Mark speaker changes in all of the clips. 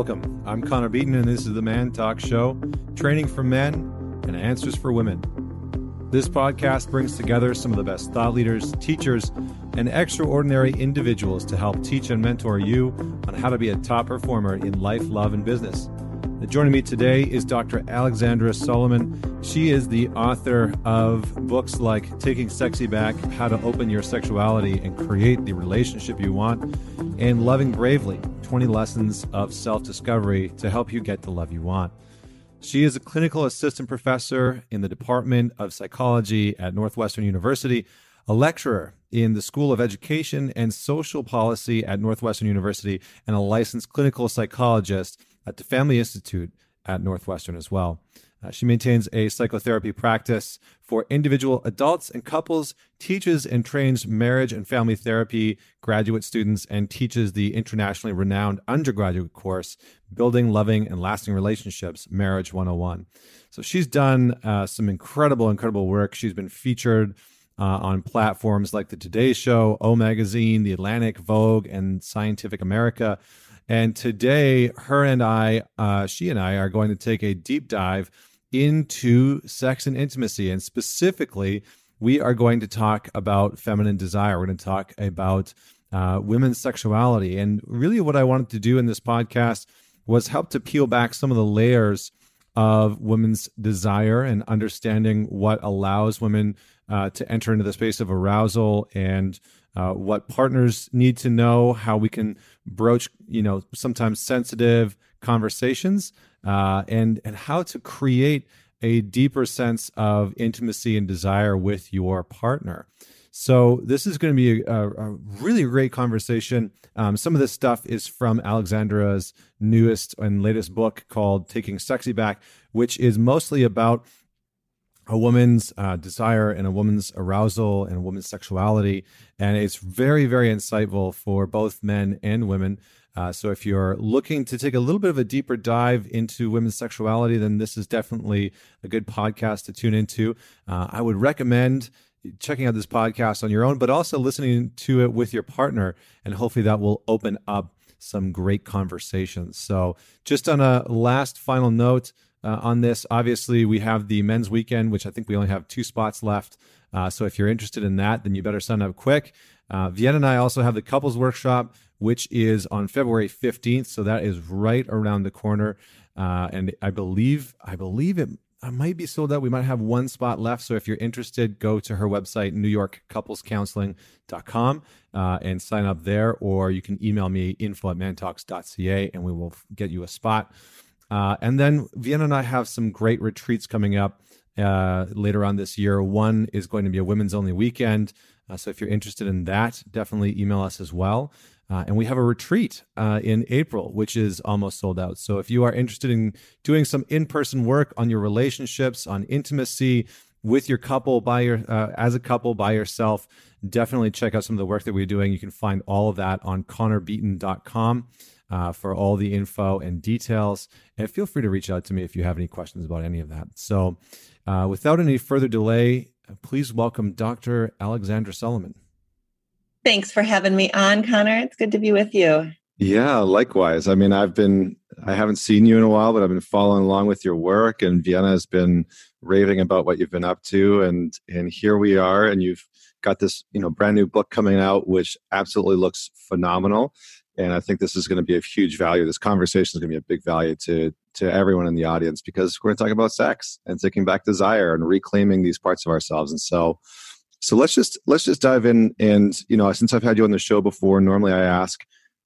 Speaker 1: Welcome. I'm Connor Beaton, and this is the ManTalks Show training for men and answers for women. This podcast brings together some of the best thought leaders, teachers, and extraordinary individuals to help teach and mentor you on how to be a top performer in life, love, and business. Joining me today is Dr. Alexandra Solomon. She is the author of books like Taking Sexy Back, How to Open Your Sexuality and Create the Relationship You Want, and Loving Bravely 20 Lessons of Self Discovery to help you get the love you want. She is a clinical assistant professor in the Department of Psychology at Northwestern University, a lecturer in the School of Education and Social Policy at Northwestern University, and a licensed clinical psychologist at the Family Institute at Northwestern as well. Uh, she maintains a psychotherapy practice for individual adults and couples, teaches and trains marriage and family therapy graduate students, and teaches the internationally renowned undergraduate course, Building Loving and Lasting Relationships Marriage 101. So she's done uh, some incredible, incredible work. She's been featured uh, on platforms like The Today Show, O Magazine, The Atlantic, Vogue, and Scientific America. And today, her and I, uh, she and I, are going to take a deep dive into sex and intimacy. And specifically, we are going to talk about feminine desire. We're going to talk about uh, women's sexuality. And really, what I wanted to do in this podcast was help to peel back some of the layers of women's desire and understanding what allows women uh, to enter into the space of arousal and uh, what partners need to know, how we can broach, you know, sometimes sensitive conversations, uh, and and how to create a deeper sense of intimacy and desire with your partner. So this is going to be a, a really great conversation. Um, some of this stuff is from Alexandra's newest and latest book called "Taking Sexy Back," which is mostly about a woman's uh, desire and a woman's arousal and a woman's sexuality. And it's very, very insightful for both men and women. Uh, so if you're looking to take a little bit of a deeper dive into women's sexuality, then this is definitely a good podcast to tune into. Uh, I would recommend checking out this podcast on your own, but also listening to it with your partner. And hopefully that will open up some great conversations. So, just on a last final note, uh, on this. Obviously, we have the men's weekend, which I think we only have two spots left. Uh, so if you're interested in that, then you better sign up quick. Uh, Vienna and I also have the couples workshop, which is on February 15th. So that is right around the corner. Uh, and I believe, I believe it I might be sold out. We might have one spot left. So if you're interested, go to her website, newyorkcouplescounseling.com, uh, and sign up there. Or you can email me, info at mantalks.ca, and we will get you a spot. Uh, and then Vienna and I have some great retreats coming up uh, later on this year. One is going to be a women's only weekend. Uh, so if you're interested in that, definitely email us as well. Uh, and we have a retreat uh, in April, which is almost sold out. So if you are interested in doing some in person work on your relationships, on intimacy with your couple, by your uh, as a couple, by yourself, definitely check out some of the work that we're doing. You can find all of that on connorbeaton.com uh, for all the info and details. And feel free to reach out to me if you have any questions about any of that. So, uh, without any further delay, please welcome Dr. Alexandra Solomon.
Speaker 2: Thanks for having me on, Connor. It's good to be with you.
Speaker 1: Yeah, likewise. I mean, I've been, I haven't seen you in a while, but I've been following along with your work, and Vienna has been raving about what you've been up to. And, and here we are, and you've got this, you know, brand new book coming out, which absolutely looks phenomenal and I think this is going to be of huge value. This conversation is going to be a big value to to everyone in the audience because we're going to talk about sex and taking back desire and reclaiming these parts of ourselves. And so, so let's just let's just dive in. And you know, since I've had you on the show before, normally I ask,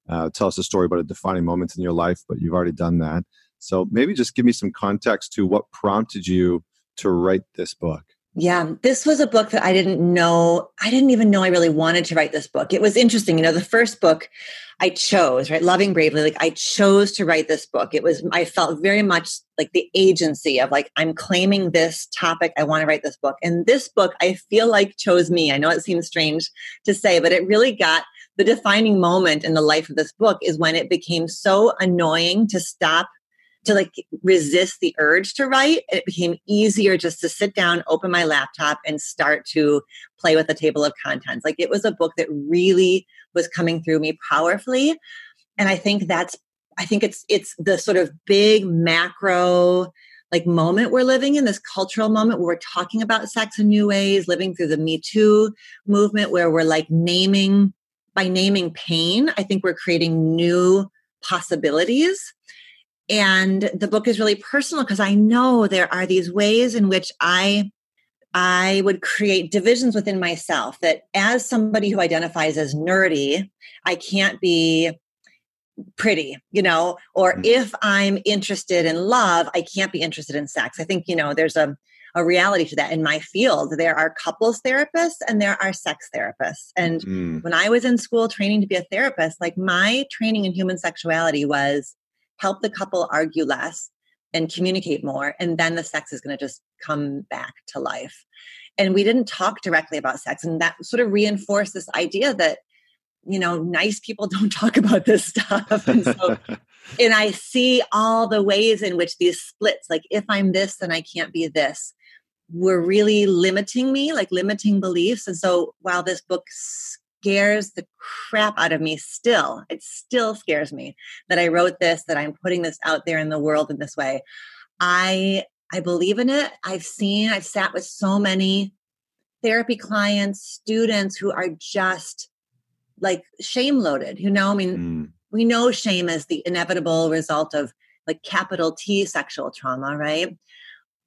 Speaker 1: uh, tell us a story about a defining moment in your life, but you've already done that. So maybe just give me some context to what prompted you to write this book.
Speaker 2: Yeah, this was a book that I didn't know. I didn't even know I really wanted to write this book. It was interesting. You know, the first book I chose, right? Loving Bravely, like I chose to write this book. It was, I felt very much like the agency of like, I'm claiming this topic. I want to write this book. And this book, I feel like chose me. I know it seems strange to say, but it really got the defining moment in the life of this book is when it became so annoying to stop to like resist the urge to write it became easier just to sit down open my laptop and start to play with the table of contents. Like it was a book that really was coming through me powerfully. And i think that's I think it's it's the sort of big macro like moment we're living in this cultural moment where we're talking about sex in new ways living through the me too movement where we're like naming by naming pain i think we're creating new possibilities and the book is really personal because i know there are these ways in which i i would create divisions within myself that as somebody who identifies as nerdy i can't be pretty, you know, or mm-hmm. if I'm interested in love, I can't be interested in sex. I think, you know, there's a, a reality to that in my field. There are couples therapists and there are sex therapists. And mm. when I was in school training to be a therapist, like my training in human sexuality was help the couple argue less and communicate more. And then the sex is going to just come back to life. And we didn't talk directly about sex. And that sort of reinforced this idea that you know, nice people don't talk about this stuff. And so, and I see all the ways in which these splits, like if I'm this, then I can't be this, were really limiting me, like limiting beliefs. And so while this book scares the crap out of me still, it still scares me that I wrote this, that I'm putting this out there in the world in this way. I I believe in it. I've seen, I've sat with so many therapy clients, students who are just like shame loaded you know i mean mm. we know shame is the inevitable result of like capital t sexual trauma right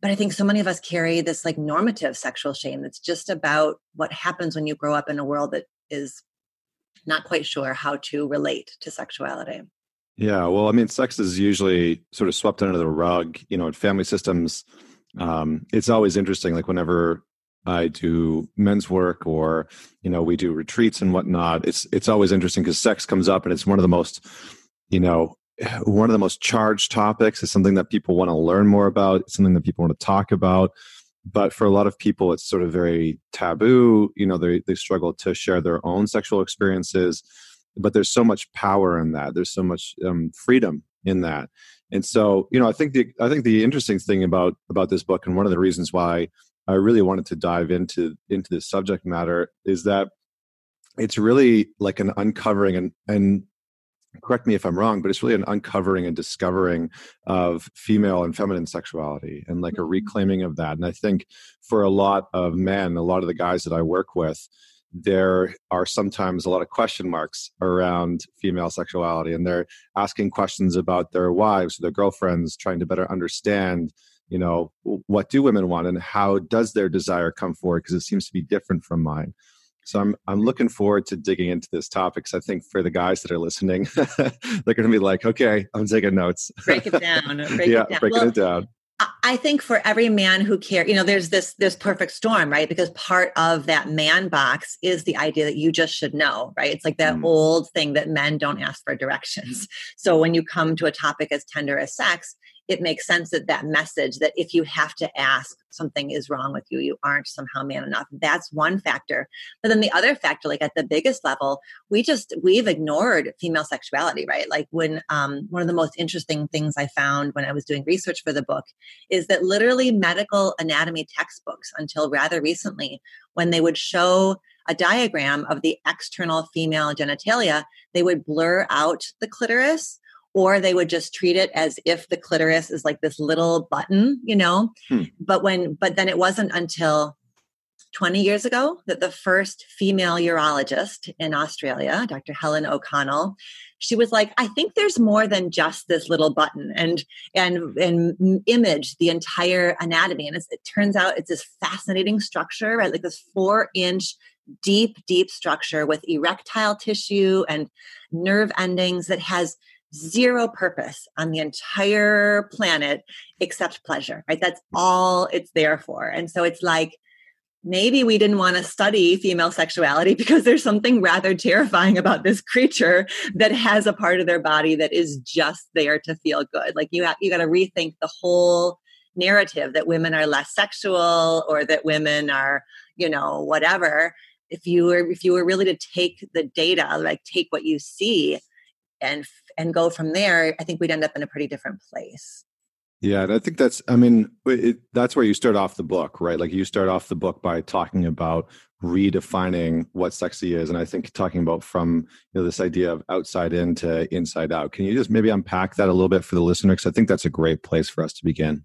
Speaker 2: but i think so many of us carry this like normative sexual shame that's just about what happens when you grow up in a world that is not quite sure how to relate to sexuality
Speaker 1: yeah well i mean sex is usually sort of swept under the rug you know in family systems um, it's always interesting like whenever I do men's work or you know we do retreats and whatnot. It's it's always interesting because sex comes up and it's one of the most you know one of the most charged topics. It's something that people want to learn more about. It's something that people want to talk about. But for a lot of people, it's sort of very taboo. You know, they they struggle to share their own sexual experiences. But there's so much power in that. There's so much um, freedom in that. And so, you know, I think the I think the interesting thing about about this book, and one of the reasons why I really wanted to dive into into this subject matter is that it's really like an uncovering and and correct me if I'm wrong, but it's really an uncovering and discovering of female and feminine sexuality and like a mm-hmm. reclaiming of that. And I think for a lot of men, a lot of the guys that I work with, there are sometimes a lot of question marks around female sexuality and they're asking questions about their wives, their girlfriends, trying to better understand you know what do women want and how does their desire come forward because it seems to be different from mine so i'm i'm looking forward to digging into this topic because i think for the guys that are listening they're going to be like okay i'm taking notes
Speaker 2: break it down break
Speaker 1: yeah
Speaker 2: it down.
Speaker 1: breaking well, it down
Speaker 2: I think for every man who cares, you know, there's this this perfect storm, right? Because part of that man box is the idea that you just should know, right? It's like that mm. old thing that men don't ask for directions. So when you come to a topic as tender as sex, it makes sense that that message that if you have to ask something is wrong with you you aren't somehow man enough that's one factor. But then the other factor like at the biggest level we just we've ignored female sexuality right? Like when um, one of the most interesting things i found when i was doing research for the book is that literally medical anatomy textbooks until rather recently when they would show a diagram of the external female genitalia they would blur out the clitoris or they would just treat it as if the clitoris is like this little button, you know. Hmm. But when but then it wasn't until 20 years ago that the first female urologist in Australia, Dr. Helen O'Connell, she was like, I think there's more than just this little button and and and image the entire anatomy. And it turns out it's this fascinating structure, right? Like this four inch deep, deep structure with erectile tissue and nerve endings that has zero purpose on the entire planet except pleasure, right? That's all it's there for. And so it's like, maybe we didn't want to study female sexuality because there's something rather terrifying about this creature that has a part of their body that is just there to feel good. Like you, you got to rethink the whole narrative that women are less sexual or that women are, you know, whatever. If you were, if you were really to take the data, like take what you see and and go from there, I think we'd end up in a pretty different place.
Speaker 1: Yeah, and I think that's I mean it, that's where you start off the book, right? Like you start off the book by talking about redefining what sexy is and i think talking about from you know this idea of outside in to inside out can you just maybe unpack that a little bit for the listener because i think that's a great place for us to begin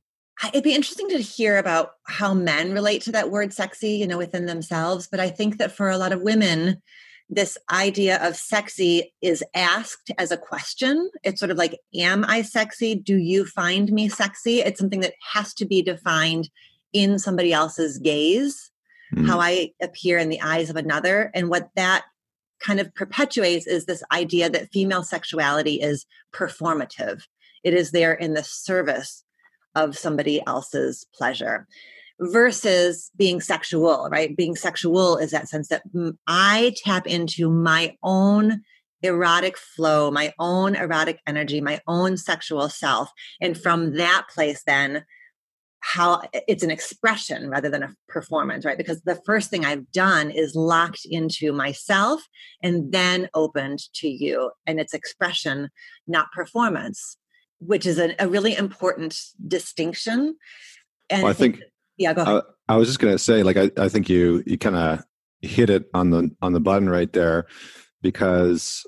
Speaker 2: it'd be interesting to hear about how men relate to that word sexy you know within themselves but i think that for a lot of women this idea of sexy is asked as a question. It's sort of like, Am I sexy? Do you find me sexy? It's something that has to be defined in somebody else's gaze, mm. how I appear in the eyes of another. And what that kind of perpetuates is this idea that female sexuality is performative, it is there in the service of somebody else's pleasure versus being sexual, right? Being sexual is that sense that I tap into my own erotic flow, my own erotic energy, my own sexual self. And from that place, then, how it's an expression rather than a performance, right? Because the first thing I've done is locked into myself and then opened to you. And it's expression, not performance, which is a, a really important distinction.
Speaker 1: And well, I think, think
Speaker 2: yeah, go ahead.
Speaker 1: I, I was just going to say, like, I, I think you you kind of hit it on the on the button right there, because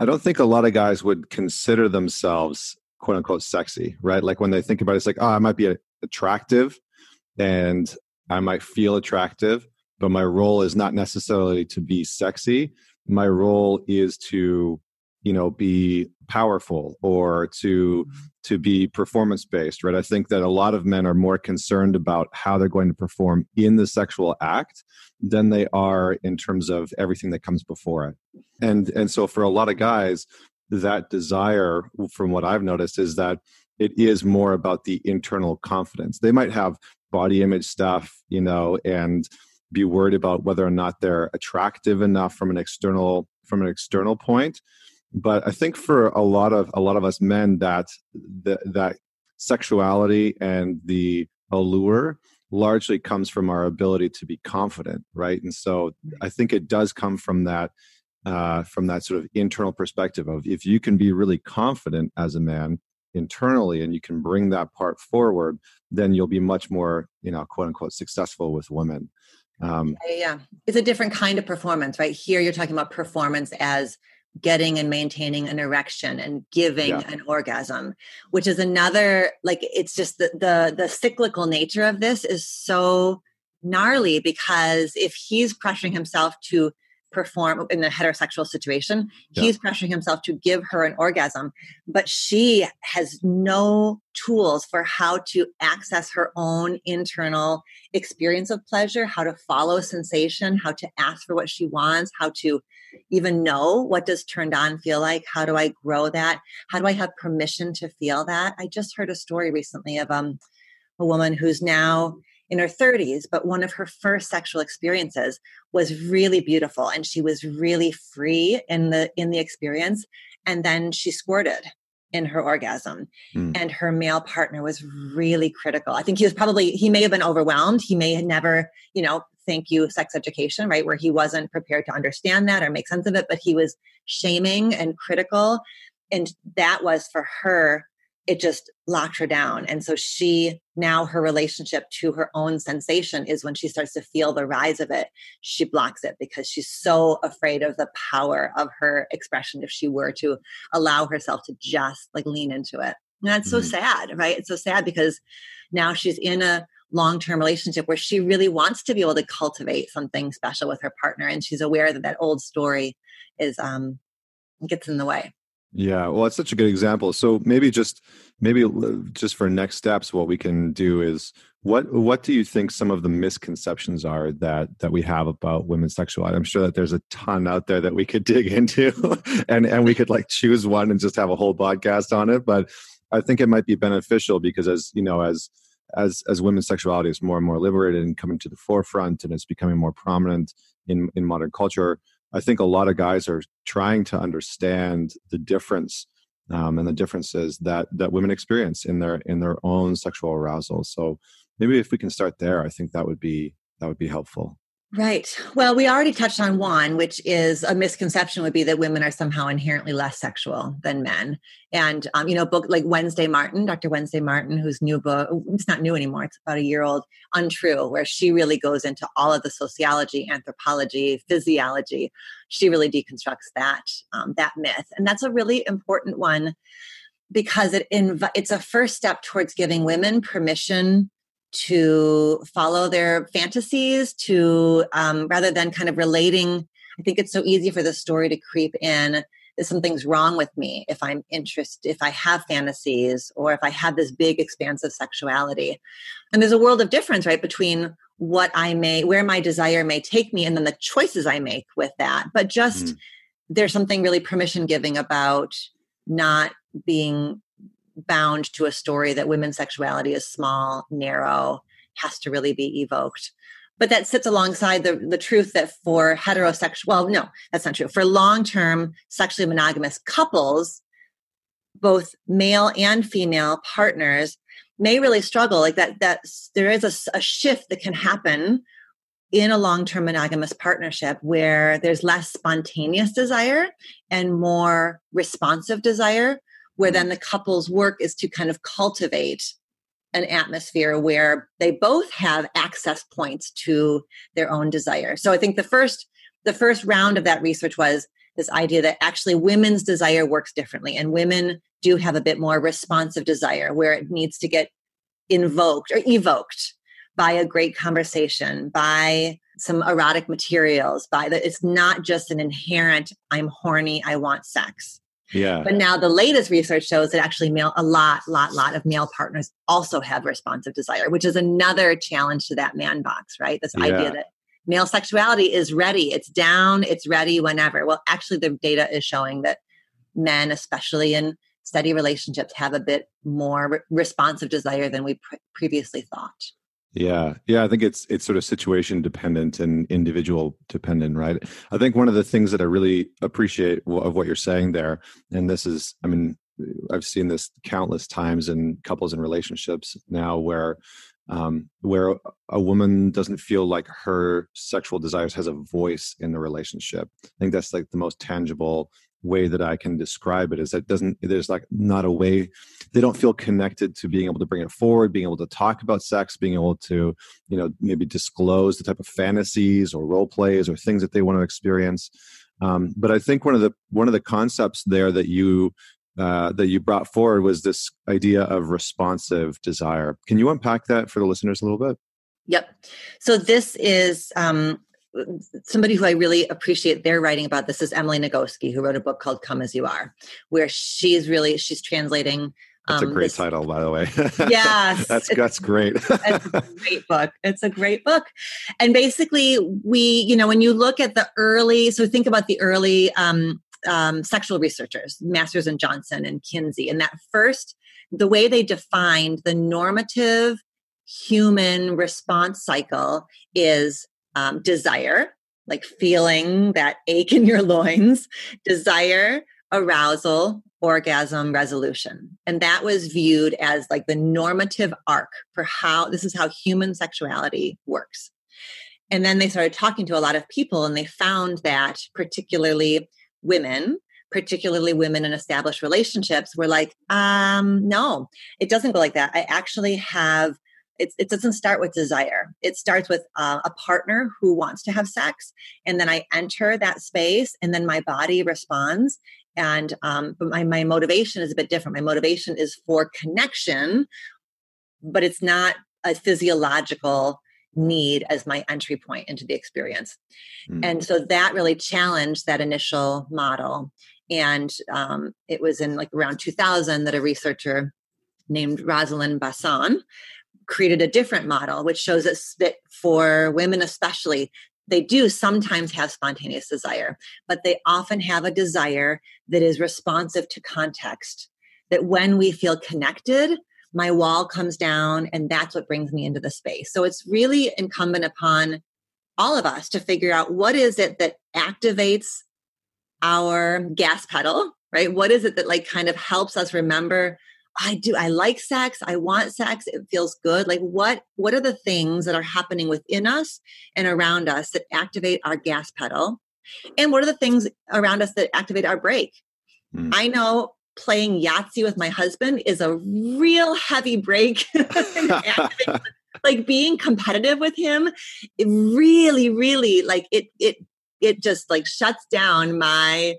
Speaker 1: I don't think a lot of guys would consider themselves quote unquote sexy, right? Like when they think about it, it's like, oh, I might be attractive, and I might feel attractive, but my role is not necessarily to be sexy. My role is to you know be powerful or to mm-hmm. to be performance based right? I think that a lot of men are more concerned about how they're going to perform in the sexual act than they are in terms of everything that comes before it. And and so for a lot of guys that desire from what i've noticed is that it is more about the internal confidence. They might have body image stuff you know and be worried about whether or not they're attractive enough from an external from an external point but I think for a lot of a lot of us men that that, that sexuality and the allure largely comes from our ability to be confident, right? And so I think it does come from that uh, from that sort of internal perspective of if you can be really confident as a man internally and you can bring that part forward, then you'll be much more, you know, quote unquote, successful with women.
Speaker 2: Um, yeah, it's a different kind of performance, right? Here you're talking about performance as getting and maintaining an erection and giving yeah. an orgasm which is another like it's just the, the the cyclical nature of this is so gnarly because if he's pressuring himself to perform in a heterosexual situation yeah. he's pressuring himself to give her an orgasm but she has no tools for how to access her own internal experience of pleasure how to follow sensation how to ask for what she wants how to even know what does turned on feel like how do i grow that how do i have permission to feel that i just heard a story recently of um, a woman who's now in her 30s but one of her first sexual experiences was really beautiful and she was really free in the in the experience and then she squirted in her orgasm mm. and her male partner was really critical i think he was probably he may have been overwhelmed he may have never you know thank you sex education right where he wasn't prepared to understand that or make sense of it but he was shaming and critical and that was for her it just locked her down. And so she now her relationship to her own sensation is when she starts to feel the rise of it she blocks it because she's so afraid of the power of her expression if she were to allow herself to just like lean into it. And that's mm-hmm. so sad right? It's so sad because now she's in a long-term relationship where she really wants to be able to cultivate something special with her partner and she's aware that that old story is um gets in the way
Speaker 1: yeah well it's such a good example. So maybe just maybe just for next steps what we can do is what what do you think some of the misconceptions are that that we have about women's sexuality? I'm sure that there's a ton out there that we could dig into and and we could like choose one and just have a whole podcast on it but i think it might be beneficial because as you know as as as women's sexuality is more and more liberated and coming to the forefront and it's becoming more prominent in in modern culture i think a lot of guys are trying to understand the difference um, and the differences that that women experience in their in their own sexual arousal. So maybe if we can start there i think that would be that would be helpful
Speaker 2: Right. Well, we already touched on one, which is a misconception would be that women are somehow inherently less sexual than men. And, um, you know, book like Wednesday Martin, Dr. Wednesday Martin, whose new book, it's not new anymore, it's about a year old, Untrue, where she really goes into all of the sociology, anthropology, physiology. She really deconstructs that, um, that myth. And that's a really important one because it inv- it's a first step towards giving women permission to follow their fantasies to um, rather than kind of relating i think it's so easy for the story to creep in that something's wrong with me if i'm interested if i have fantasies or if i have this big expansive sexuality and there's a world of difference right between what i may where my desire may take me and then the choices i make with that but just mm. there's something really permission giving about not being bound to a story that women's sexuality is small, narrow, has to really be evoked. But that sits alongside the, the truth that for heterosexual, well, no, that's not true. For long term sexually monogamous couples, both male and female partners may really struggle like that that there is a, a shift that can happen in a long-term monogamous partnership where there's less spontaneous desire and more responsive desire where then the couple's work is to kind of cultivate an atmosphere where they both have access points to their own desire. So I think the first the first round of that research was this idea that actually women's desire works differently and women do have a bit more responsive desire where it needs to get invoked or evoked by a great conversation, by some erotic materials, by that it's not just an inherent I'm horny, I want sex.
Speaker 1: Yeah.
Speaker 2: But now the latest research shows that actually male a lot, lot, lot of male partners also have responsive desire, which is another challenge to that man box, right? This yeah. idea that male sexuality is ready, it's down, it's ready whenever. Well, actually the data is showing that men, especially in steady relationships, have a bit more re- responsive desire than we pre- previously thought.
Speaker 1: Yeah, yeah, I think it's it's sort of situation dependent and individual dependent, right? I think one of the things that I really appreciate of what you're saying there, and this is, I mean, I've seen this countless times in couples and relationships now, where um, where a woman doesn't feel like her sexual desires has a voice in the relationship. I think that's like the most tangible way that I can describe it is that it doesn't there's like not a way they don't feel connected to being able to bring it forward, being able to talk about sex, being able to, you know, maybe disclose the type of fantasies or role plays or things that they want to experience. Um, but I think one of the one of the concepts there that you uh, that you brought forward was this idea of responsive desire. Can you unpack that for the listeners a little bit?
Speaker 2: Yep. So this is um, somebody who I really appreciate their writing about this is Emily Nagoski, who wrote a book called Come As You Are, where she's really she's translating
Speaker 1: that's um, a great this, title, by the way.
Speaker 2: Yes,
Speaker 1: that's that's great. it's
Speaker 2: a great book. It's a great book, and basically, we you know when you look at the early, so think about the early um, um, sexual researchers, Masters and Johnson and Kinsey, and that first the way they defined the normative human response cycle is um, desire, like feeling that ache in your loins, desire, arousal, orgasm, resolution. And that was viewed as like the normative arc for how this is how human sexuality works. And then they started talking to a lot of people, and they found that particularly women particularly women in established relationships were like um no it doesn't go like that i actually have it, it doesn't start with desire. It starts with uh, a partner who wants to have sex, and then I enter that space, and then my body responds. And um, but my my motivation is a bit different. My motivation is for connection, but it's not a physiological need as my entry point into the experience. Mm. And so that really challenged that initial model. And um, it was in like around 2000 that a researcher named Rosalind Basson created a different model, which shows us that for women, especially, they do sometimes have spontaneous desire, but they often have a desire that is responsive to context. That when we feel connected, my wall comes down, and that's what brings me into the space. So it's really incumbent upon all of us to figure out what is it that activates our gas pedal, right? What is it that like kind of helps us remember I do I like sex, I want sex, it feels good. Like what what are the things that are happening within us and around us that activate our gas pedal? And what are the things around us that activate our brake? Mm. I know playing Yahtzee with my husband is a real heavy brake. like being competitive with him, it really, really like it it it just like shuts down my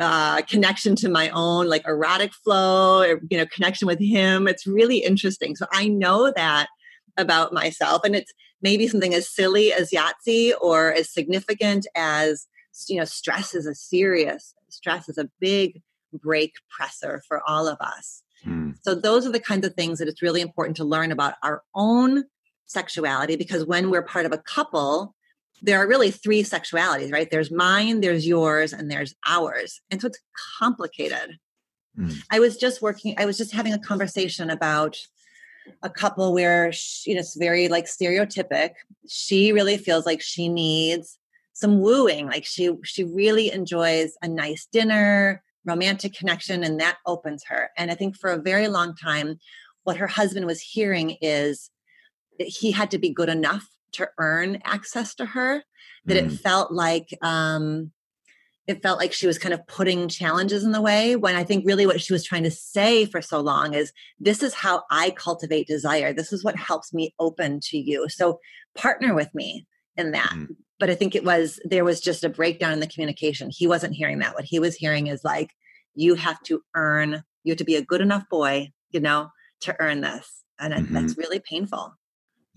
Speaker 2: uh, connection to my own like erotic flow or you know connection with him. It's really interesting. So i know that about myself and it's maybe something as silly as yahtzee or as significant as you know stress is a serious stress is a big brake presser for all of us. Hmm. so those are the kinds of things that it's really important to learn about our own sexuality because when we're part of a couple there are really three sexualities, right? There's mine, there's yours, and there's ours. And so it's complicated. Mm. I was just working, I was just having a conversation about a couple where, she, you know, it's very like stereotypic. She really feels like she needs some wooing. Like she, she really enjoys a nice dinner, romantic connection, and that opens her. And I think for a very long time, what her husband was hearing is that he had to be good enough to earn access to her that mm. it felt like um it felt like she was kind of putting challenges in the way when i think really what she was trying to say for so long is this is how i cultivate desire. This is what helps me open to you. So partner with me in that. Mm. but i think it was there was just a breakdown in the communication. He wasn't hearing that. What he was hearing is like you have to earn you have to be a good enough boy you know to earn this. And mm-hmm. that's really painful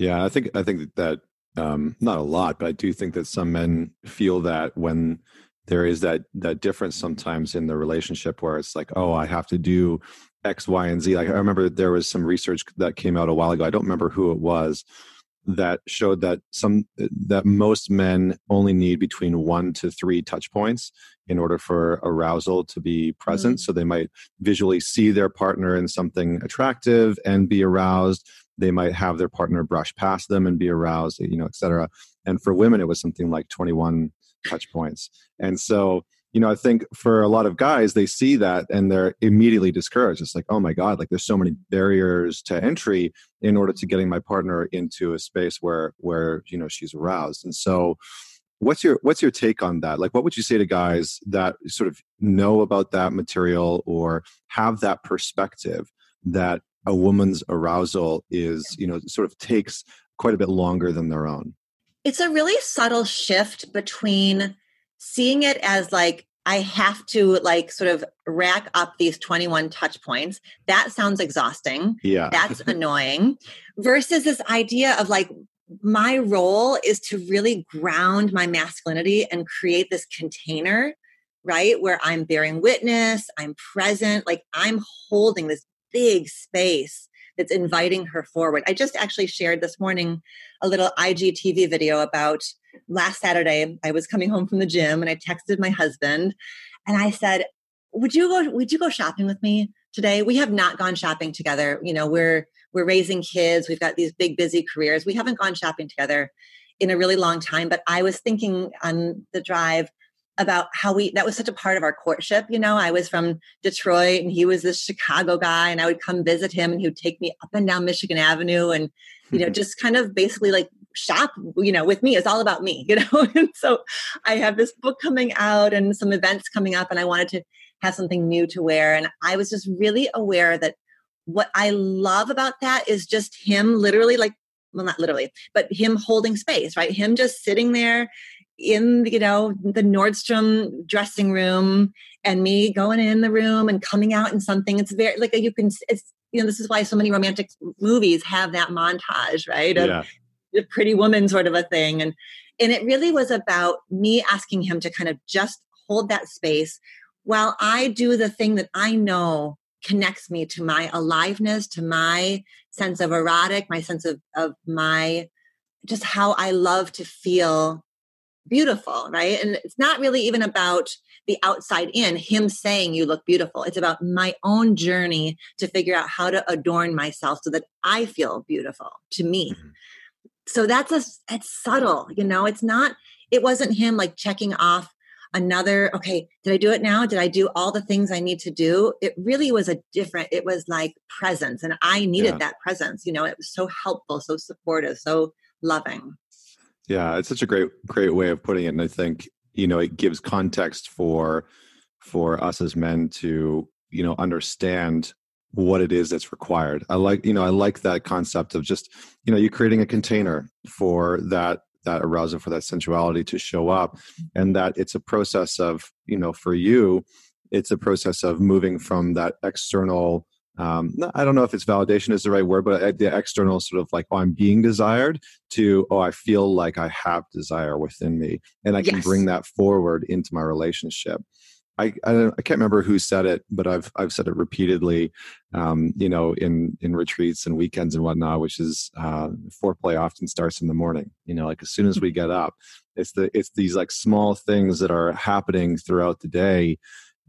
Speaker 1: yeah, I think I think that um, not a lot, but I do think that some men feel that when there is that that difference sometimes in the relationship where it's like, oh, I have to do X, Y, and Z. Like I remember there was some research that came out a while ago. I don't remember who it was that showed that some that most men only need between one to three touch points in order for arousal to be present. Mm-hmm. So they might visually see their partner in something attractive and be aroused they might have their partner brush past them and be aroused you know etc and for women it was something like 21 touch points. And so you know i think for a lot of guys they see that and they're immediately discouraged. It's like oh my god like there's so many barriers to entry in order to getting my partner into a space where where you know she's aroused. And so what's your what's your take on that? Like what would you say to guys that sort of know about that material or have that perspective that a woman's arousal is you know sort of takes quite a bit longer than their own
Speaker 2: it's a really subtle shift between seeing it as like I have to like sort of rack up these 21 touch points. That sounds exhausting.
Speaker 1: Yeah.
Speaker 2: That's annoying. Versus this idea of like my role is to really ground my masculinity and create this container, right? Where I'm bearing witness, I'm present, like I'm holding this big space that's inviting her forward. I just actually shared this morning a little IGTV video about last Saturday. I was coming home from the gym and I texted my husband and I said, "Would you go would you go shopping with me today? We have not gone shopping together. You know, we're we're raising kids. We've got these big busy careers. We haven't gone shopping together in a really long time, but I was thinking on the drive about how we that was such a part of our courtship you know? I was from detroit and he was this chicago guy and i would come visit him and he would take me up and down michigan avenue and you know just kind of basically like shop you know with me. It's all about me you know? And so i have this book coming out and some events coming up and i wanted to have something new to wear. And i was just really aware that what i love about that is just him literally like well not literally but him holding space right? Him just sitting there in you know the Nordstrom dressing room and me going in the room and coming out in something it's very like you can it's you know this is why so many romantic movies have that montage right of yeah. the pretty woman sort of a thing and and it really was about me asking him to kind of just hold that space while I do the thing that I know connects me to my aliveness to my sense of erotic my sense of of my just how I love to feel beautiful, right? And it's not really even about the outside in, him saying you look beautiful. It's about my own journey to figure out how to adorn myself so that I feel beautiful to me. Mm-hmm. So that's a it's subtle, you know, it's not it wasn't him like checking off another okay did i do it now did i do all the things i need to do it really was a different it was like presence and i needed yeah. that presence you know it was so helpful so supportive so loving
Speaker 1: yeah it's such a great great way of putting it and i think you know it gives context for for us as men to you know understand what it is that's required. I like you know i like that concept of just you know you creating a container for that that arousal for that sensuality to show up and that it's a process of you know for you it's a process of moving from that external um, I don't know if it's validation is the right word, but uh, the external sort of like, oh, I'm being desired to, oh, I feel like I have desire within me. And I can bring that forward into my relationship. I, I, I can't remember who said it, but I've I've said it repeatedly, um, you know, in in retreats and weekends and whatnot. Which is uh, foreplay often starts in the morning. You know, like as soon as we get up, it's the it's these like small things that are happening throughout the day,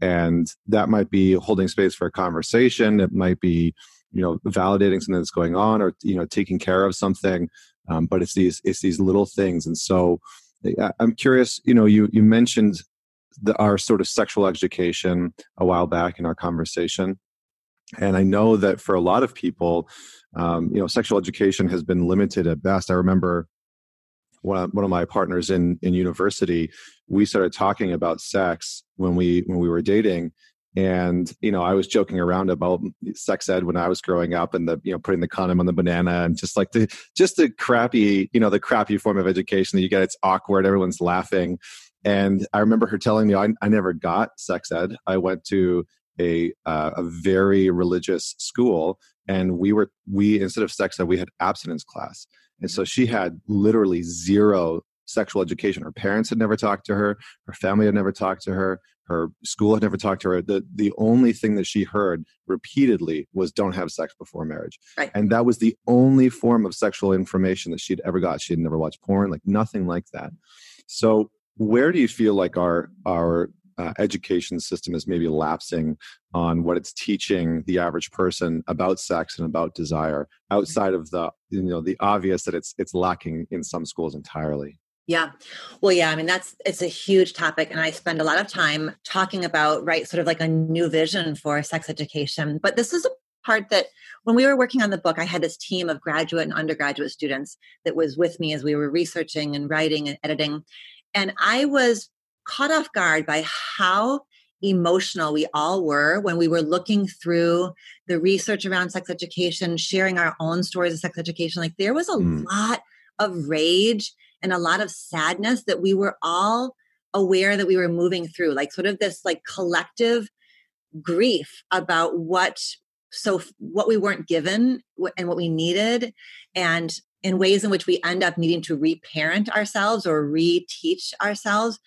Speaker 1: and that might be holding space for a conversation. It might be you know validating something that's going on, or you know taking care of something. Um, but it's these it's these little things, and so I'm curious. You know, you you mentioned the, our sort of sexual education a while back in our conversation. And I know that for a lot of people, um, you know, sexual education has been limited at best. I remember one of my partners in in university, we started talking about sex when we when we were dating, and you know i was joking around about sex ed when i was growing up and the you know putting the condom on the banana and just like the just the crappy you know the crappy form of education that you get it's awkward everyone's laughing and I remember her telling me, I, I never got sex ed. I went to a uh, a very religious school, and we were we instead of sex ed, we had abstinence class. And so she had literally zero sexual education. Her parents had never talked to her. Her family had never talked to her. Her school had never talked to her. The, the only thing that she heard repeatedly was don't have sex before marriage. Right. And that was the only form of sexual information that she'd ever got. She had never watched porn, like nothing like that. So where do you feel like our our uh, education system is maybe lapsing on what it's teaching the average person about sex and about desire outside of the you know the obvious that it's it's lacking in some schools entirely
Speaker 2: yeah. Well, yeah, I mean, that's it's a huge topic. And I spend a lot of time talking about, right, sort of like a new vision for sex education. But this is a part that when we were working on the book, I had this team of graduate and undergraduate students that was with me as we were researching and writing and editing. And I was caught off guard by how emotional we all were when we were looking through the research around sex education, sharing our own stories of sex education. Like there was a mm. lot of rage and a lot of sadness that we were all aware that we were moving through, like sort of this like collective grief about what so what we weren't given and what we needed and in ways in which we end up needing to reparent ourselves or reteach ourselves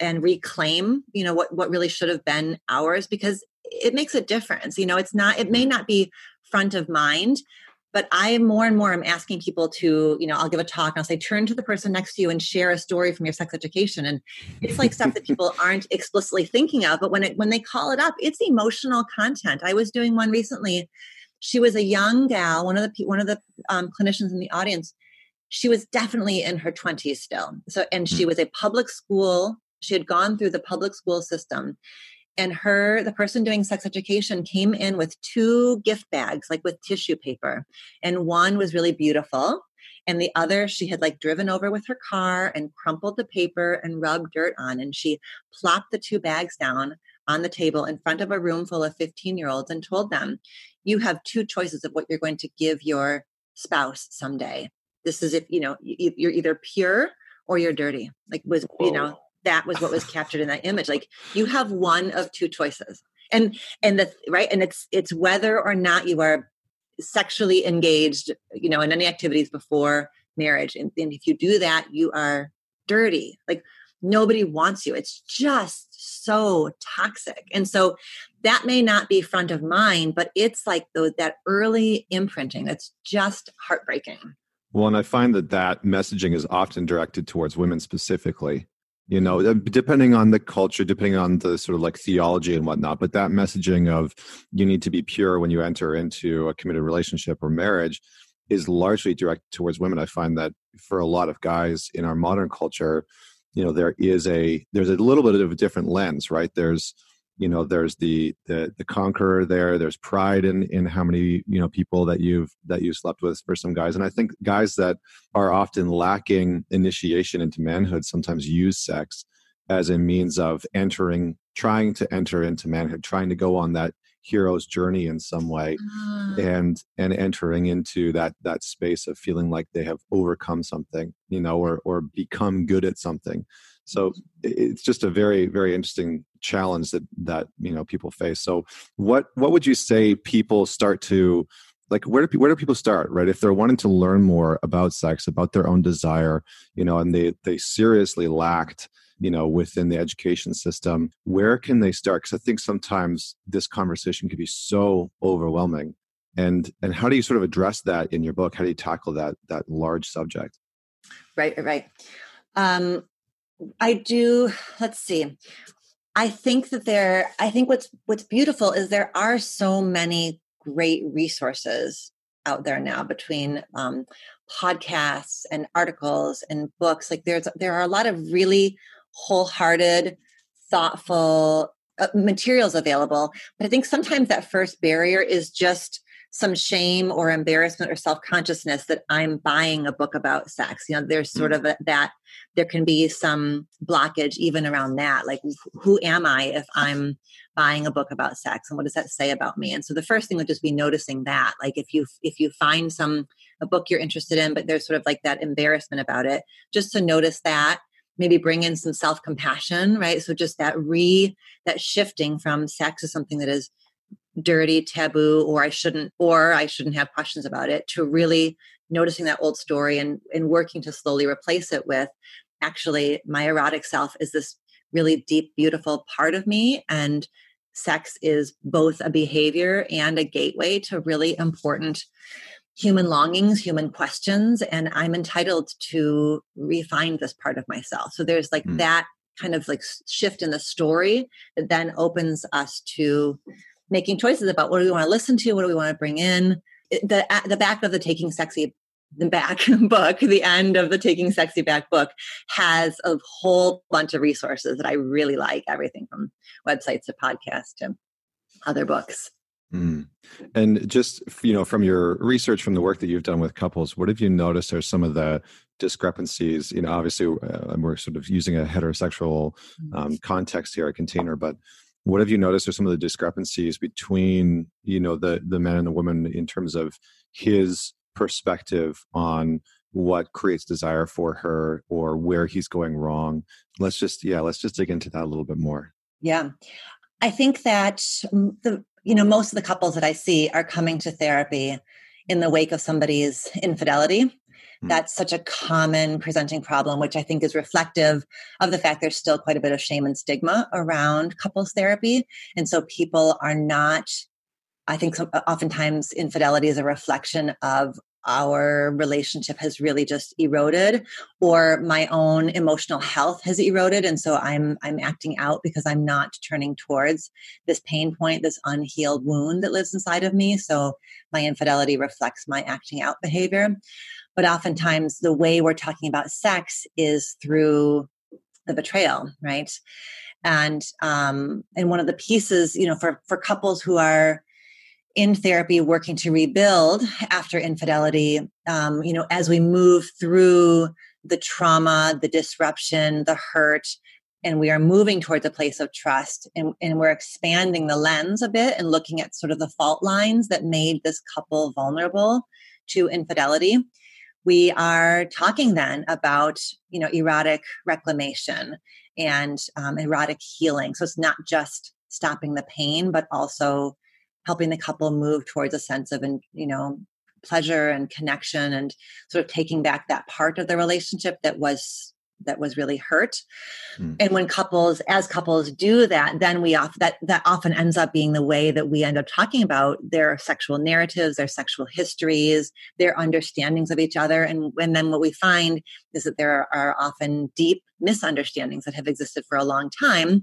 Speaker 2: and reclaim you know what what really should have been ours because it makes a difference you know it's not it may not be front of mind but i more and more I'm asking people to you know i'll give a talk and i'll say turn to the person next to you and share a story from your sex education. And it's like stuff that people aren't explicitly thinking of but when it when they call it up it's emotional content. I was doing one recently. She was a young gal one of the one of the um, clinicians in the audience. She was definitely in her 20s still. So and she hmm. was a public school she had gone through the public school system and her the person doing sex education came in with two gift bags like with tissue paper and one was really beautiful and the other she had like driven over with her car and crumpled the paper and rubbed dirt on and she plopped the two bags down on the table in front of a room full of 15 year olds and told them you have two choices of what you're going to give your spouse someday. This is if, you know, you're either pure or you're dirty. Like was, Whoa. you know, that was what was captured in that image. Like you have one of two choices. And and the right and it's it's whether or not you are sexually engaged, you know, in any activities before marriage. And, and if you do that, you are dirty. Like nobody wants you. It's just so toxic. And so that may not be front of mind, but it's like the, that early imprinting that's just heartbreaking.
Speaker 1: Well, and I find that that messaging is often directed towards women specifically. You know, uh, depending on the culture, depending on the sort of like theology and whatnot, but that messaging of you need to be pure when you enter into a committed relationship or marriage is largely directed towards women. I find that for a lot of guys in our modern culture, you know there is a there's a little bit of a different lens right there's you know there's the the the conqueror there there's pride in in how many you know people that you've that you slept with for some guys. And i think guys that are often lacking initiation into manhood sometimes use sex as a means of entering trying to enter into manhood trying to go on that hero's journey in some way uh. and and entering into that that space of feeling like they have overcome something you know or or become good at something. So it's just a very very interesting challenge that that you know people face. So what what would you say people start to like where do where do people start right? If they're wanting to learn more about sex about their own desire you know and they they seriously lacked you know within the education system where can they start? Because i think sometimes this conversation can be so overwhelming. And and how do you sort of address that in your book? How do you tackle that that large subject?
Speaker 2: Right right. Um i do let's see i think that there i think what's what's beautiful is there are so many great resources out there now between um, podcasts and articles and books like there's there are a lot of really wholehearted, thoughtful uh, materials available. But I think sometimes that first barrier is just some shame or embarrassment or self-consciousness that I'm buying a book about sex. You know, there's sort mm-hmm. of a, that there can be some blockage even around that. Like, who am I if I'm buying a book about sex, and what does that say about me? And so the first thing would just be noticing that. Like, if you if you find some a book you're interested in, but there's sort of like that embarrassment about it, just to notice that maybe bring in some self-compassion right so just that re that shifting from sex is something that is dirty taboo or i shouldn't or i shouldn't have questions about it to really noticing that old story and and working to slowly replace it with actually my erotic self is this really deep beautiful part of me and sex is both a behavior and a gateway to really important human longings, human questions, and I'm entitled to refine this part of myself. So there's like mm. that kind of like shift in the story that then opens us to making choices about what do we want to listen to, what do we want to bring in. The the back of the Taking Sexy the back book, the end of the Taking Sexy Back book has a whole bunch of resources that I really like, everything from websites to podcasts to other books.
Speaker 1: Mm. And just you know, from your research, from the work that you've done with couples, what have you noticed are some of the discrepancies? You know, obviously, uh, we're sort of using a heterosexual mm. um, context here, a container, but what have you noticed are some of the discrepancies between you know the the man and the woman in terms of his perspective on what creates desire for her or where he's going wrong let's just yeah let's just dig into that a little bit more
Speaker 2: yeah I think that the you know most of the couples that I see are coming to therapy in the wake of somebody's infidelity. Mm-hmm. That's such a common presenting problem, which I think is reflective of the fact there's still quite a bit of shame and stigma around couples therapy. And so people are not, I think so, oftentimes infidelity is a reflection of our relationship has really just eroded or my own emotional health has eroded and so i'm i'm acting out because i'm not turning towards this pain point this unhealed wound that lives inside of me. So my infidelity reflects my acting out behavior. But oftentimes the way we're talking about sex is through the betrayal right? And um and one of the pieces you know for for couples who are in therapy working to rebuild after infidelity um, you know as we move through the trauma the disruption the hurt and we are moving towards a place of trust and, and we're expanding the lens a bit and looking at sort of the fault lines that made this couple vulnerable to infidelity we are talking then about you know erotic reclamation and um, erotic healing. So it's not just stopping the pain but also helping the couple move towards a sense of you know pleasure and connection and sort of taking back that part of the relationship that was that was really hurt. Mm. and when couples as couples do that then we off that that often ends up being the way that we end up talking about their sexual narratives their sexual histories their understandings of each other. And, and then what we find is that there are often deep misunderstandings that have existed for a long time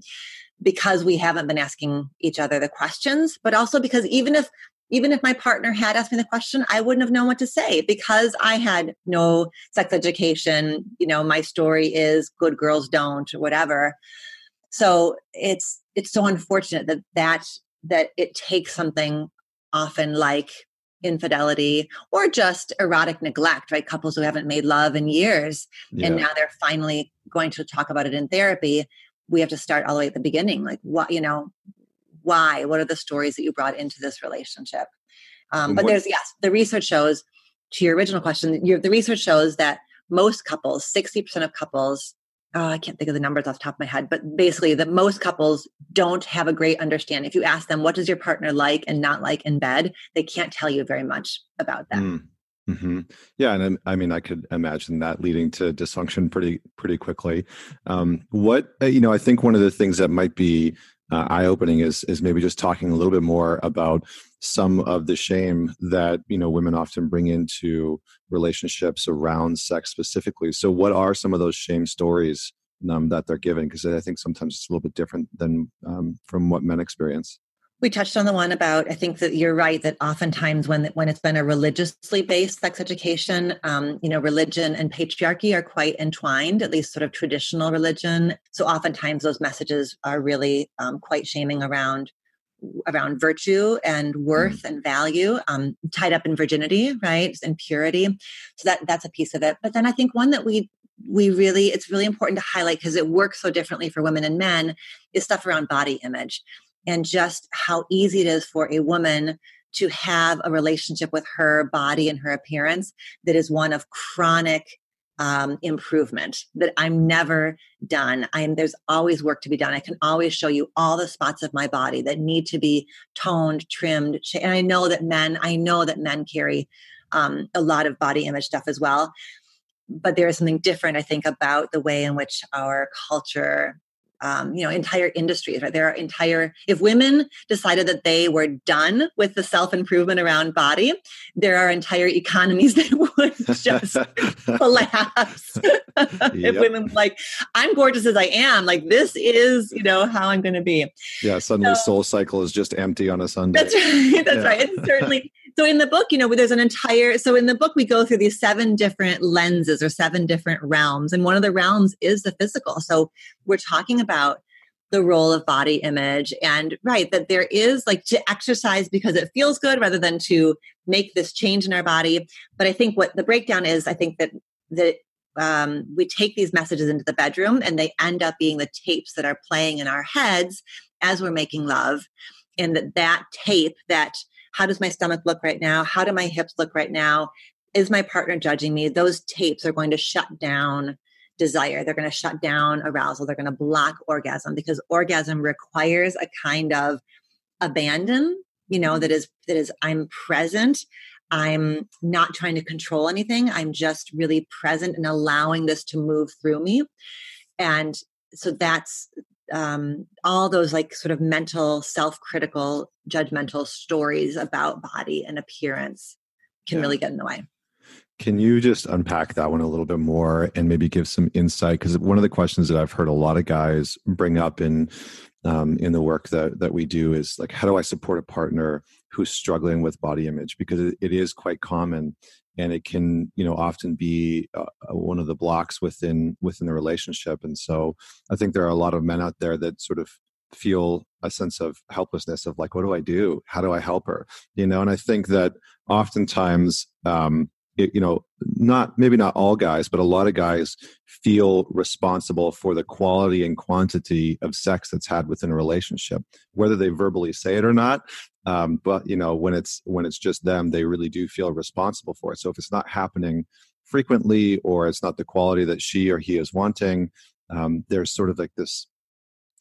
Speaker 2: because we haven't been asking each other the questions, but also because even if even if my partner had asked me the question, I wouldn't have known what to say because I had no sex education. You know, my story is good girls don't or whatever. So it's it's so unfortunate that that that it takes something often like infidelity or just erotic neglect, right? Couples who haven't made love in years yeah. and now they're finally going to talk about it in therapy. We have to start all the way at the beginning. Like what, you know, why? What are the stories that you brought into this relationship? Um, but what, there's, yes, the research shows to your original question, the research shows that most couples, 60% of couples, oh, I can't think of the numbers off the top of my head, but basically that most couples don't have a great understanding. If you ask them, what does your partner like and not like in bed, they can't tell you very much about that. Mm.
Speaker 1: Mm-hmm. Yeah, and I mean, I could imagine that leading to dysfunction pretty pretty quickly. Um, what uh, you know, I think one of the things that might be uh, eye opening is is maybe just talking a little bit more about some of the shame that you know women often bring into relationships around sex specifically. So, what are some of those shame stories um, that they're given? Because I think sometimes it's a little bit different than um, from what men experience.
Speaker 2: We touched on the one about. I think that you're right that oftentimes when when it's been a religiously based sex education, um, you know, religion and patriarchy are quite entwined. At least sort of traditional religion. So oftentimes those messages are really um, quite shaming around around virtue and worth mm. and value um, tied up in virginity right and purity so that that's a piece of it but then i think one that we we really it's really important to highlight because it works so differently for women and men is stuff around body image and just how easy it is for a woman to have a relationship with her body and her appearance that is one of chronic um, improvement that i'm never done. I'm there's always work to be done. I can always show you all the spots of my body that need to be toned trimmed and i know that men i know that men carry um, a lot of body image stuff as well. But there is something different i think about the way in which our culture um, you know entire industries right? There are entire if women decided that they were done with the self-improvement around body there are entire economies that would just collapse. If women like i'm gorgeous as i am like this is you know how i'm going to be.
Speaker 1: Yeah suddenly so, SoulCycle is just empty on a sunday.
Speaker 2: That's right that's yeah. right. It's certainly so in the book you know there's an entire so in the book we go through these seven different lenses or seven different realms and one of the realms is the physical. So we're talking about the role of body image and right that there is like to exercise because it feels good rather than to make this change in our body. But i think what the breakdown is i think that that um, we take these messages into the bedroom and they end up being the tapes that are playing in our heads as we're making love and that that tape that how does my stomach look right now how do my hips look right now is my partner judging me those tapes are going to shut down desire. They're going to shut down arousal. They're going to block orgasm because orgasm requires a kind of abandon, you know, that mm-hmm. is, that is, I'm present. I'm not trying to control anything. I'm just really present and allowing this to move through me. And so that's um, all those like sort of mental, self critical, judgmental stories about body and appearance can yeah. really get in the way.
Speaker 1: Can you just unpack that one a little bit more and maybe give some insight? Because one of the questions that I've heard a lot of guys bring up in um, in the work that that we do is like, how do I support a partner who's struggling with body image? Because it, it is quite common, and it can you know often be uh, uh, one of the blocks within within the relationship. And so I think there are a lot of men out there that sort of feel a sense of helplessness of like what do i do? How do i help her? You know and i think that oftentimes um, it, you know not maybe not all guys but a lot of guys feel responsible for the quality and quantity of sex that's had within a relationship. Whether they verbally say it or not um, but you know when it's when it's just them they really do feel responsible for it so if it's not happening frequently or it's not the quality that she or he is wanting um, there's sort of like this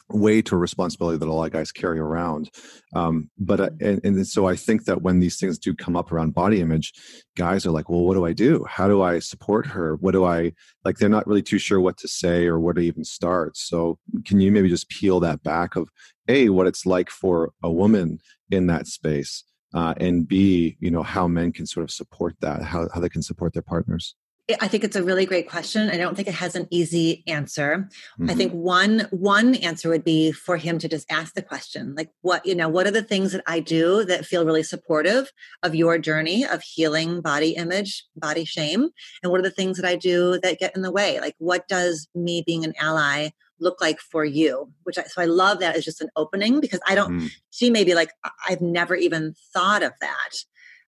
Speaker 1: weight or responsibility that a lot of guys carry around. Um, but uh, and, and, so I think that when these things do come up around body image, guys are like, well, what do I do? How do I support her? What do I like? They're not really too sure what to say or where to even start. So can you maybe just peel that back of a what it's like for a woman in that space, uh, and b you know how men can sort of support that, how how they can support their partners.
Speaker 2: I think it's a really great question. I don't think it has an easy answer. Mm-hmm. I think one one answer would be for him to just ask the question, like what, you know, what are the things that I do that feel really supportive of your journey of healing body image, body shame, and what are the things that I do that get in the way? Like what does me being an ally look like for you? Which I, so I love that as just an opening because I don't mm. she may be like I've never even thought of that.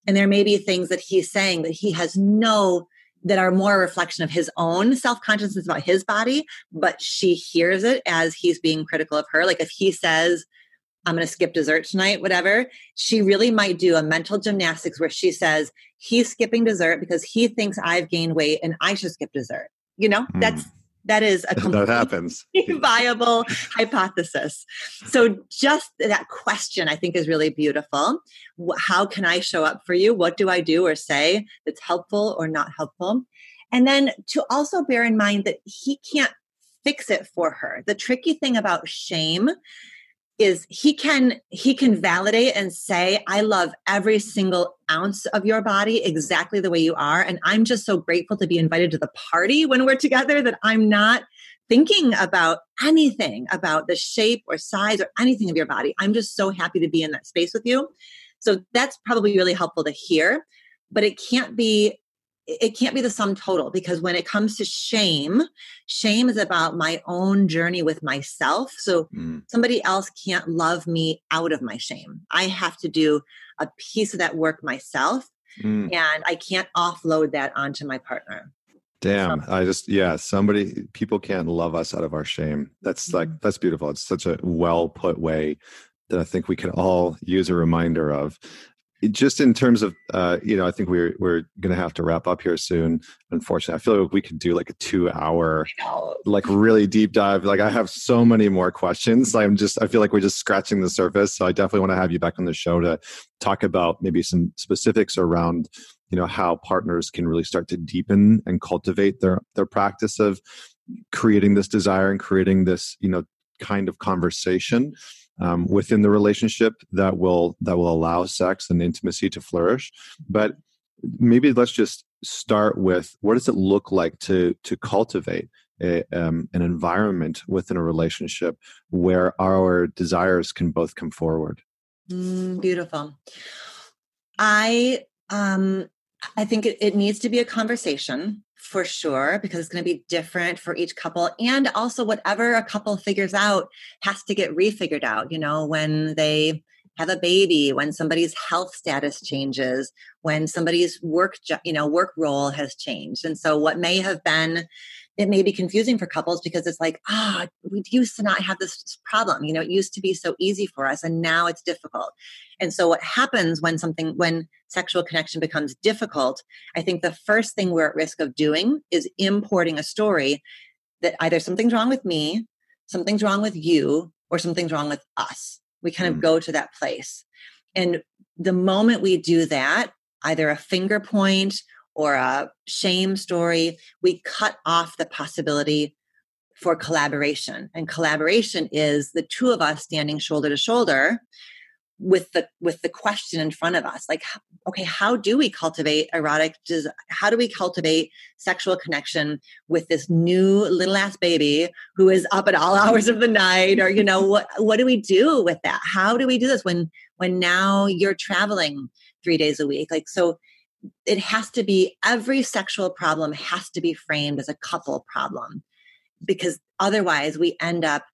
Speaker 2: And there may be things that he's saying that he has no that are more a reflection of his own self-consciousness about his body but she hears it as he's being critical of her like if he says i'm going to skip dessert tonight whatever she really might do a mental gymnastics where she says he's skipping dessert because he thinks i've gained weight and i should skip dessert you know mm. that's that is a
Speaker 1: that happens.
Speaker 2: viable hypothesis. So just that question i think is really beautiful. How can i show up for you? What do i do or say that's helpful or not helpful? And then to also bear in mind that he can't fix it for her. The tricky thing about shame is he can he can validate and say i love every single ounce of your body exactly the way you are and i'm just so grateful to be invited to the party when we're together that i'm not thinking about anything about the shape or size or anything of your body. I'm just so happy to be in that space with you. So that's probably really helpful to hear but it can't be it can't be the sum total because when it comes to shame, shame is about my own journey with myself. So mm. somebody else can't love me out of my shame. I have to do a piece of that work myself mm. and I can't offload that onto my partner.
Speaker 1: Damn, so, I just yeah, somebody people can't love us out of our shame. That's like mm-hmm. that's beautiful. It's such a well put way that I think we can all use a reminder of just in terms of uh, you know i think we're we're gonna have to wrap up here soon unfortunately. I feel like we could do like a two hour like really deep dive. Like i have so many more questions. I'm just i feel like we're just scratching the surface. So i definitely want to have you back on the show to talk about maybe some specifics around you know how partners can really start to deepen and cultivate their their practice of creating this desire and creating this you know kind of conversation um, within the relationship that will that will allow sex and intimacy to flourish. But maybe let's just start with what does it look like to to cultivate a, um, an environment within a relationship where our desires can both come forward?
Speaker 2: Mm, beautiful. I um i think it, it needs to be a conversation for sure because it's going to be different for each couple and also whatever a couple figures out has to get refigured out you know when they have a baby when somebody's health status changes when somebody's work you know work role has changed. And so what may have been it may be confusing for couples because it's like, ah, oh, we used to not have this problem. You know, it used to be so easy for us and now it's difficult. And so what happens when something, when sexual connection becomes difficult, I think the first thing we're at risk of doing is importing a story that either something's wrong with me, something's wrong with you, or something's wrong with us. We kind mm. of go to that place. And the moment we do that, either a finger point or a shame story, we cut off the possibility for collaboration. And collaboration is the two of us standing shoulder to shoulder with the with the question in front of us like okay how do we cultivate erotic how do we cultivate sexual connection with this new little ass baby who is up at all hours of the night or you know what what do we do with that how do we do this when when now you're traveling 3 days a week like so it has to be every sexual problem has to be framed as a couple problem because otherwise we end up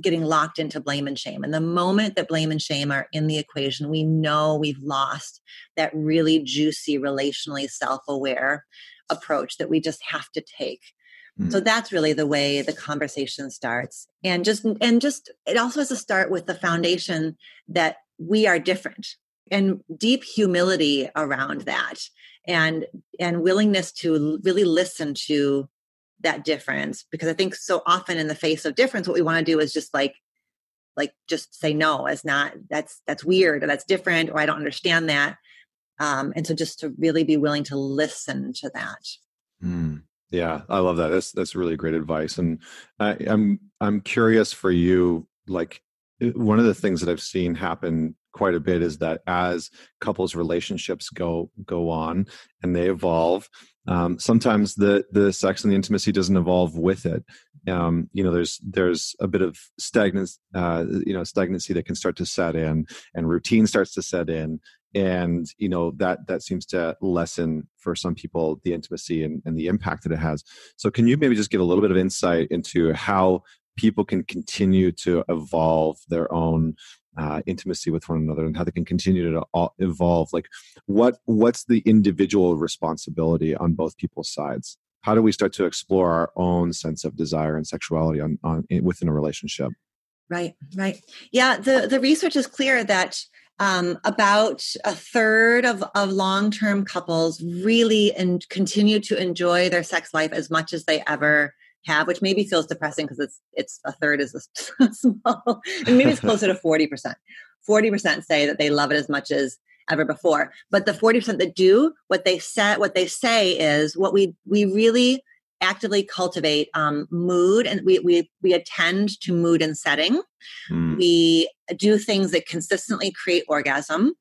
Speaker 2: getting locked into blame and shame. And the moment that blame and shame are in the equation, we know we've lost that really juicy, relationally self aware approach that we just have to take. Mm. So that's really the way the conversation starts. And just, and just, it also has to start with the foundation that we are different and deep humility around that and and willingness to really listen to that difference because i think so often in the face of difference what we want to do is just like like just say no as not that's that's weird or that's different or i don't understand that. Um and so just to really be willing to listen to that.
Speaker 1: Mm, yeah i love that. That's that's really great advice. And I, i'm i'm curious for you like one of the things that i've seen happen quite a bit is that as couples relationships go go on and they evolve um, sometimes the the sex and the intimacy doesn't evolve with it. Um, you know there's there's a bit of stagnancy uh, you know stagnancy that can start to set in and routine starts to set in and you know that that seems to lessen for some people the intimacy and, and the impact that it has. So can you maybe just give a little bit of insight into how people can continue to evolve their own uh, intimacy with one another and how they can continue to evolve. Like what what's the individual responsibility on both people's sides? How do we start to explore our own sense of desire and sexuality on, on within a relationship?
Speaker 2: Right right. Yeah the the research is clear that um, about a third of, of long-term couples really and continue to enjoy their sex life as much as they ever have, which maybe feels depressing because it's it's a third is a small, and maybe it's closer to forty percent. Forty percent say that they love it as much as ever before, but the forty percent that do, what they say, what they say is what we we really actively cultivate um, mood and we, we we attend to mood and setting mm. we do things that consistently create orgasm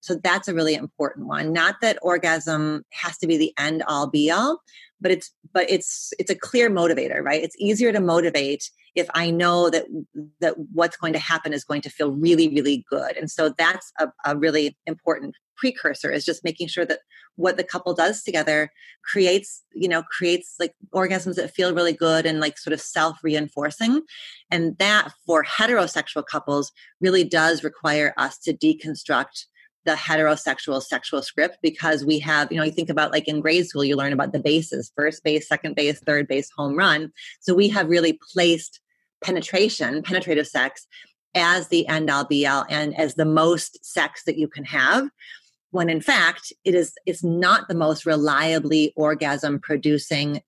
Speaker 2: so that's a really important one not that orgasm has to be the end all be all but it's but it's it's a clear motivator right? It's easier to motivate if i know that that what's going to happen is going to feel really really good. And so that's a, a really important precursor is just making sure that what the couple does together creates you know creates like orgasms that feel really good and like sort of self reinforcing and that for heterosexual couples really does require us to deconstruct the heterosexual sexual script because we have, you know, you think about like in grade school, you learn about the bases first base, second base, third base, home run. So we have really placed penetration, penetrative sex, as the end all be all and as the most sex that you can have when in fact it is it's not the most reliably orgasm producing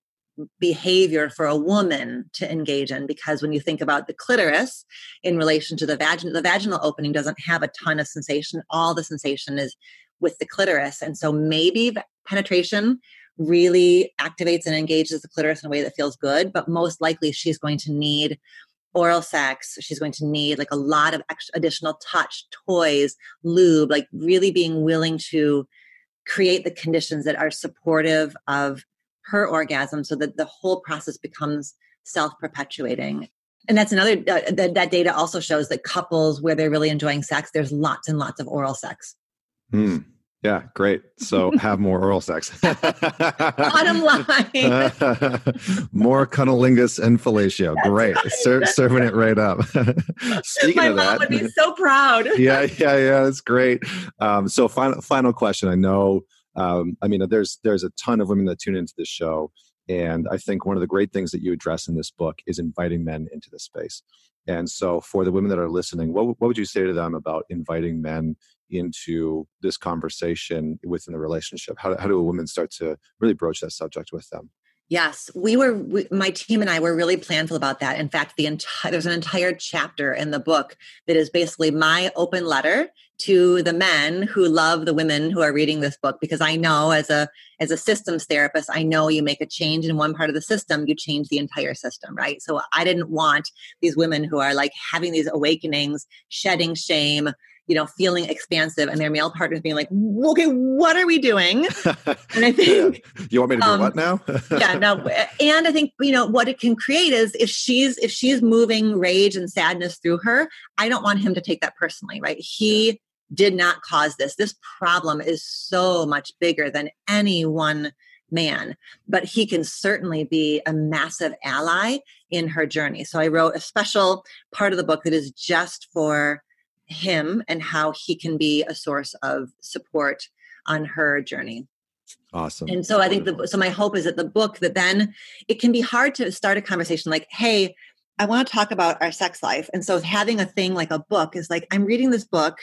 Speaker 2: behavior for a woman to engage in because when you think about the clitoris in relation to the vagina the vaginal opening doesn't have a ton of sensation. All the sensation is with the clitoris. And so maybe penetration really activates and engages the clitoris in a way that feels good but most likely she's going to need oral sex. She's going to need like a lot of additional touch toys lube like really being willing to create the conditions that are supportive of her orgasm so that the whole process becomes self-perpetuating. And that's another uh, that, that data also shows that couples where they're really enjoying sex there's lots and lots of oral sex.
Speaker 1: Hmm. yeah great. So have more oral sex.
Speaker 2: Bottom line.
Speaker 1: More cunnilingus and fellatio. That's great. right. Ser- serving it right up.
Speaker 2: speaking My of mom that would be so proud.
Speaker 1: Yeah yeah yeah. That's great. Um, so final final question. I know um, I mean, there's there's a ton of women that tune into this show, and I think one of the great things that you address in this book is inviting men into the space. And so, for the women that are listening, what what would you say to them about inviting men into this conversation within the relationship? How how do a woman start to really broach that subject with them?
Speaker 2: Yes, we were. We, my team and I were really planful about that. In fact, the entire there's an entire chapter in the book that is basically my open letter to the men who love the women who are reading this book because I know as a as a systems therapist, I know you make a change in one part of the system, you change the entire system, right? So I didn't want these women who are like having these awakenings, shedding shame, you know, feeling expansive and their male partners being like, okay, what are we doing? And I think
Speaker 1: you want me to do um, what now?
Speaker 2: yeah, no. And I think, you know, what it can create is if she's if she's moving rage and sadness through her, I don't want him to take that personally, right? He did not cause this. This problem is so much bigger than any one man, but he can certainly be a massive ally in her journey. So I wrote a special part of the book that is just for him and how he can be a source of support on her journey.
Speaker 1: Awesome.
Speaker 2: And so I think the so my hope is that the book that then it can be hard to start a conversation like, hey, I want to talk about our sex life. And so having a thing like a book is like, I'm reading this book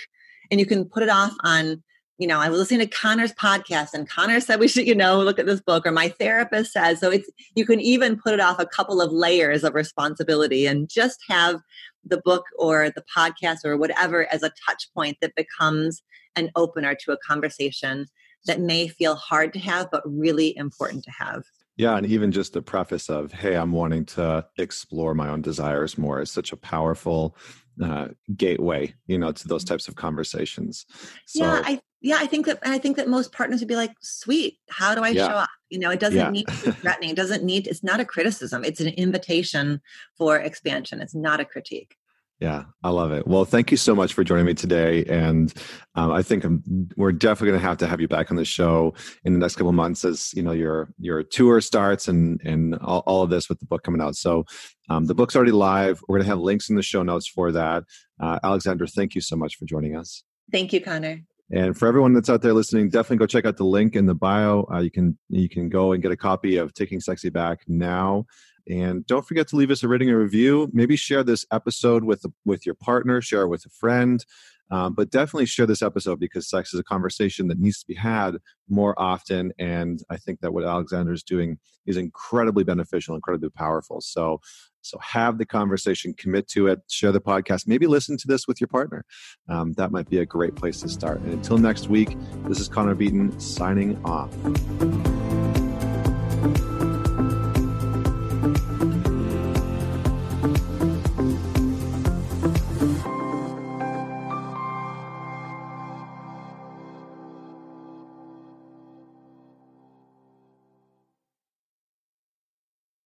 Speaker 2: and you can put it off on you know, I was listening to Connor's podcast and Connor said we should, you know, look at this book or my therapist says. So it's, you can even put it off a couple of layers of responsibility and just have the book or the podcast or whatever as a touch point that becomes an opener to a conversation that may feel hard to have, but really important to have.
Speaker 1: Yeah, and even just the preface of, hey, I'm wanting to explore my own desires more is such a powerful uh, gateway, you know, to those types of conversations.
Speaker 2: So, yeah, I yeah, I think that I think that most partners would be like, "Sweet, how do I yeah. show up?" You know, it doesn't yeah. need to be threatening. It doesn't need. It's not a criticism. It's an invitation for expansion. It's not a critique.
Speaker 1: Yeah, I love it. Well, thank you so much for joining me today, and um, I think I'm, we're definitely going to have to have you back on the show in the next couple months as you know your your tour starts and and all, all of this with the book coming out. So um, the book's already live. We're going to have links in the show notes for that. Uh, Alexandra, thank you so much for joining us.
Speaker 2: Thank you, Connor.
Speaker 1: And for everyone that's out there listening, definitely go check out the link in the bio. Uh, you can you can go and get a copy of Taking Sexy Back now. And don't forget to leave us a rating and review. Maybe share this episode with with your partner, share it with a friend. Um, but definitely share this episode because sex is a conversation that needs to be had more often. And I think that what Alexandra is doing is incredibly beneficial, incredibly powerful. So, so have the conversation, commit to it, share the podcast, maybe listen to this with your partner. Um, that might be a great place to start. And until next week, this is Connor Beaton signing off.